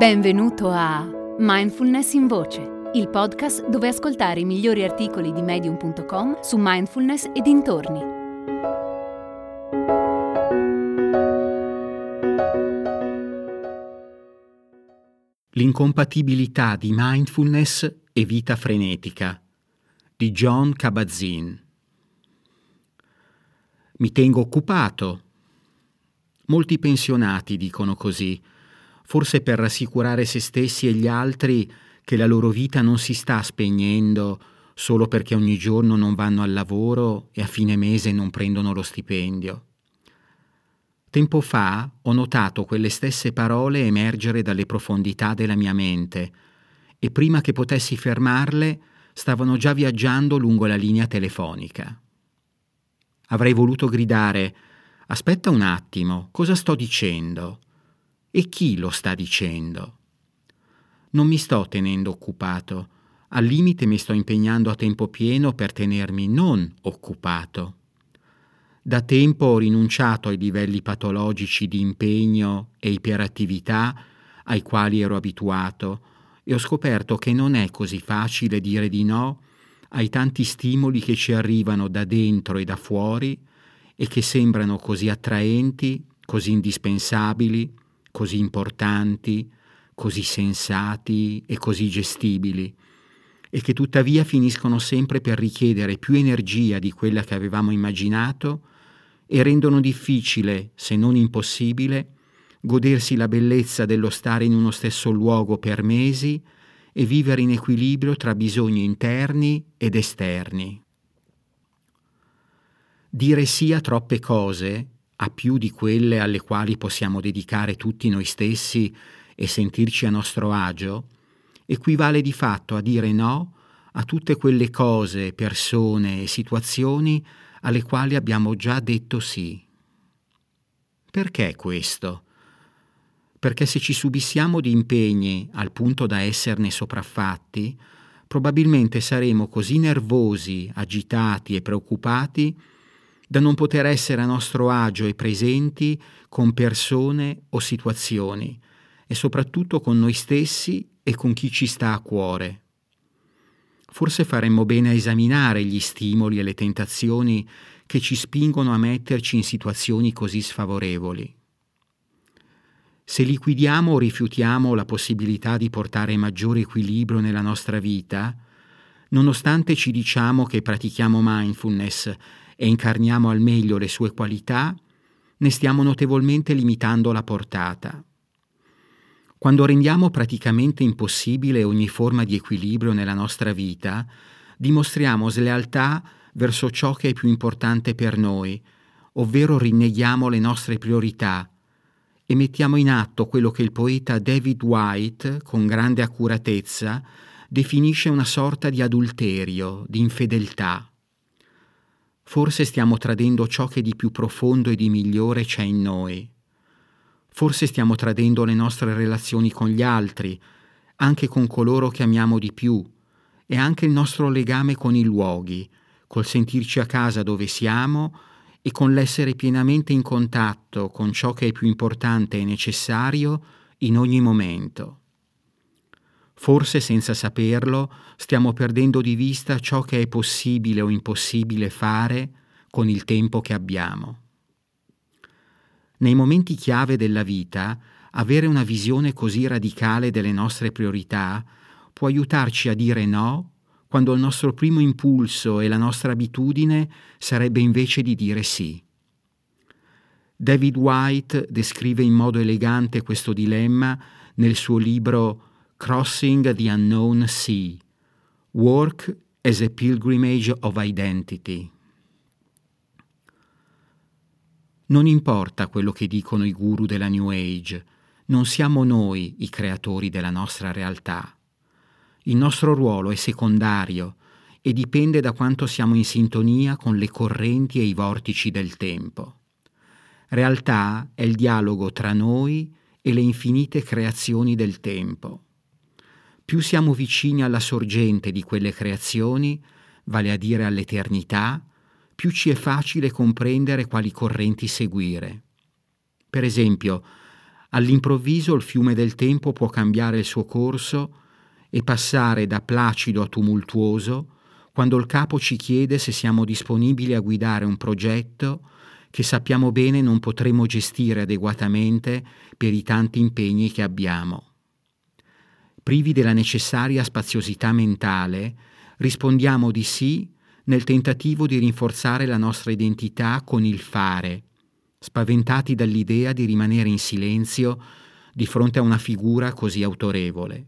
Benvenuto a Mindfulness in Voce, il podcast dove ascoltare i migliori articoli di medium.com su mindfulness e dintorni. L'incompatibilità di mindfulness e vita frenetica di John Kabat-Zinn. Mi tengo occupato. Molti pensionati dicono così forse per rassicurare se stessi e gli altri che la loro vita non si sta spegnendo solo perché ogni giorno non vanno al lavoro e a fine mese non prendono lo stipendio. Tempo fa ho notato quelle stesse parole emergere dalle profondità della mia mente e prima che potessi fermarle stavano già viaggiando lungo la linea telefonica. Avrei voluto gridare Aspetta un attimo, cosa sto dicendo? E chi lo sta dicendo? Non mi sto tenendo occupato, al limite mi sto impegnando a tempo pieno per tenermi non occupato. Da tempo ho rinunciato ai livelli patologici di impegno e iperattività ai quali ero abituato e ho scoperto che non è così facile dire di no ai tanti stimoli che ci arrivano da dentro e da fuori e che sembrano così attraenti, così indispensabili, così importanti, così sensati e così gestibili, e che tuttavia finiscono sempre per richiedere più energia di quella che avevamo immaginato e rendono difficile, se non impossibile, godersi la bellezza dello stare in uno stesso luogo per mesi e vivere in equilibrio tra bisogni interni ed esterni. Dire sì a troppe cose a più di quelle alle quali possiamo dedicare tutti noi stessi e sentirci a nostro agio, equivale di fatto a dire no a tutte quelle cose, persone e situazioni alle quali abbiamo già detto sì. Perché questo? Perché se ci subissiamo di impegni al punto da esserne sopraffatti, probabilmente saremo così nervosi, agitati e preoccupati da non poter essere a nostro agio e presenti con persone o situazioni e soprattutto con noi stessi e con chi ci sta a cuore. Forse faremmo bene a esaminare gli stimoli e le tentazioni che ci spingono a metterci in situazioni così sfavorevoli. Se liquidiamo o rifiutiamo la possibilità di portare maggiore equilibrio nella nostra vita, nonostante ci diciamo che pratichiamo mindfulness e incarniamo al meglio le sue qualità, ne stiamo notevolmente limitando la portata. Quando rendiamo praticamente impossibile ogni forma di equilibrio nella nostra vita, dimostriamo slealtà verso ciò che è più importante per noi, ovvero rinneghiamo le nostre priorità e mettiamo in atto quello che il poeta David White, con grande accuratezza, definisce una sorta di adulterio, di infedeltà. Forse stiamo tradendo ciò che di più profondo e di migliore c'è in noi. Forse stiamo tradendo le nostre relazioni con gli altri, anche con coloro che amiamo di più, e anche il nostro legame con i luoghi, col sentirci a casa dove siamo e con l'essere pienamente in contatto con ciò che è più importante e necessario in ogni momento. Forse senza saperlo stiamo perdendo di vista ciò che è possibile o impossibile fare con il tempo che abbiamo. Nei momenti chiave della vita, avere una visione così radicale delle nostre priorità può aiutarci a dire no quando il nostro primo impulso e la nostra abitudine sarebbe invece di dire sì. David White descrive in modo elegante questo dilemma nel suo libro Crossing the Unknown Sea, Work as a Pilgrimage of Identity. Non importa quello che dicono i guru della New Age, non siamo noi i creatori della nostra realtà. Il nostro ruolo è secondario e dipende da quanto siamo in sintonia con le correnti e i vortici del tempo. Realtà è il dialogo tra noi e le infinite creazioni del tempo. Più siamo vicini alla sorgente di quelle creazioni, vale a dire all'eternità, più ci è facile comprendere quali correnti seguire. Per esempio, all'improvviso il fiume del tempo può cambiare il suo corso e passare da placido a tumultuoso quando il capo ci chiede se siamo disponibili a guidare un progetto che sappiamo bene non potremo gestire adeguatamente per i tanti impegni che abbiamo. Privi della necessaria spaziosità mentale, rispondiamo di sì nel tentativo di rinforzare la nostra identità con il fare, spaventati dall'idea di rimanere in silenzio di fronte a una figura così autorevole.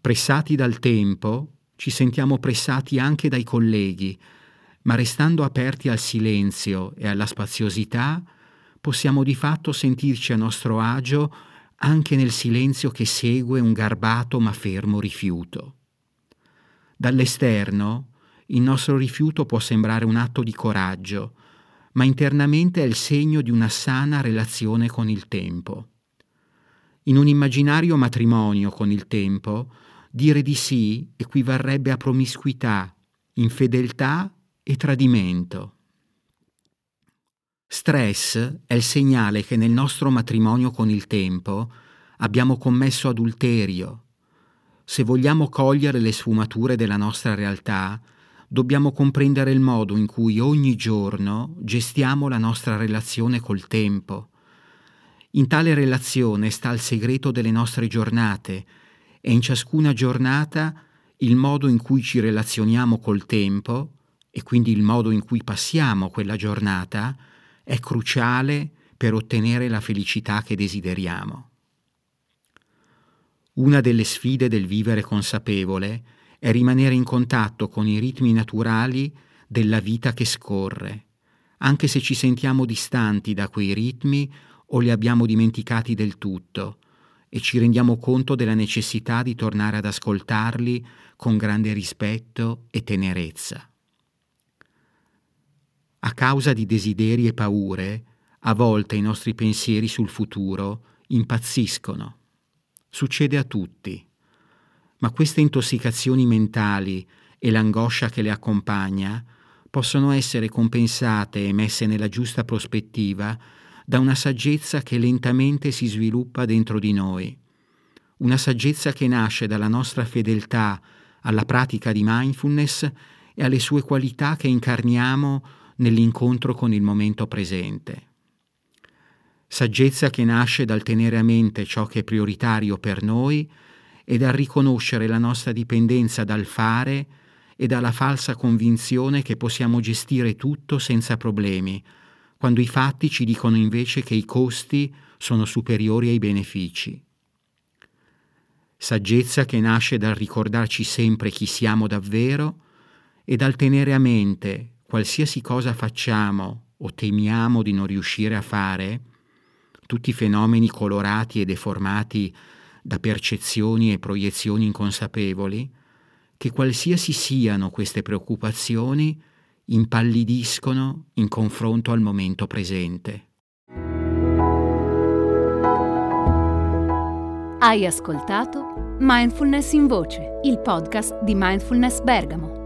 Pressati dal tempo, ci sentiamo pressati anche dai colleghi, ma restando aperti al silenzio e alla spaziosità, possiamo di fatto sentirci a nostro agio anche nel silenzio che segue un garbato ma fermo rifiuto. Dall'esterno il nostro rifiuto può sembrare un atto di coraggio, ma internamente è il segno di una sana relazione con il tempo. In un immaginario matrimonio con il tempo, dire di sì equivarrebbe a promiscuità, infedeltà e tradimento. Stress è il segnale che nel nostro matrimonio con il tempo abbiamo commesso adulterio. Se vogliamo cogliere le sfumature della nostra realtà, dobbiamo comprendere il modo in cui ogni giorno gestiamo la nostra relazione col tempo. In tale relazione sta il segreto delle nostre giornate e in ciascuna giornata il modo in cui ci relazioniamo col tempo e quindi il modo in cui passiamo quella giornata è cruciale per ottenere la felicità che desideriamo. Una delle sfide del vivere consapevole è rimanere in contatto con i ritmi naturali della vita che scorre, anche se ci sentiamo distanti da quei ritmi o li abbiamo dimenticati del tutto e ci rendiamo conto della necessità di tornare ad ascoltarli con grande rispetto e tenerezza. A causa di desideri e paure, a volte i nostri pensieri sul futuro impazziscono. Succede a tutti. Ma queste intossicazioni mentali e l'angoscia che le accompagna possono essere compensate e messe nella giusta prospettiva da una saggezza che lentamente si sviluppa dentro di noi. Una saggezza che nasce dalla nostra fedeltà alla pratica di mindfulness e alle sue qualità che incarniamo nell'incontro con il momento presente. Saggezza che nasce dal tenere a mente ciò che è prioritario per noi e dal riconoscere la nostra dipendenza dal fare e dalla falsa convinzione che possiamo gestire tutto senza problemi, quando i fatti ci dicono invece che i costi sono superiori ai benefici. Saggezza che nasce dal ricordarci sempre chi siamo davvero e dal tenere a mente qualsiasi cosa facciamo o temiamo di non riuscire a fare, tutti i fenomeni colorati e deformati da percezioni e proiezioni inconsapevoli, che qualsiasi siano queste preoccupazioni, impallidiscono in confronto al momento presente. Hai ascoltato Mindfulness in Voce, il podcast di Mindfulness Bergamo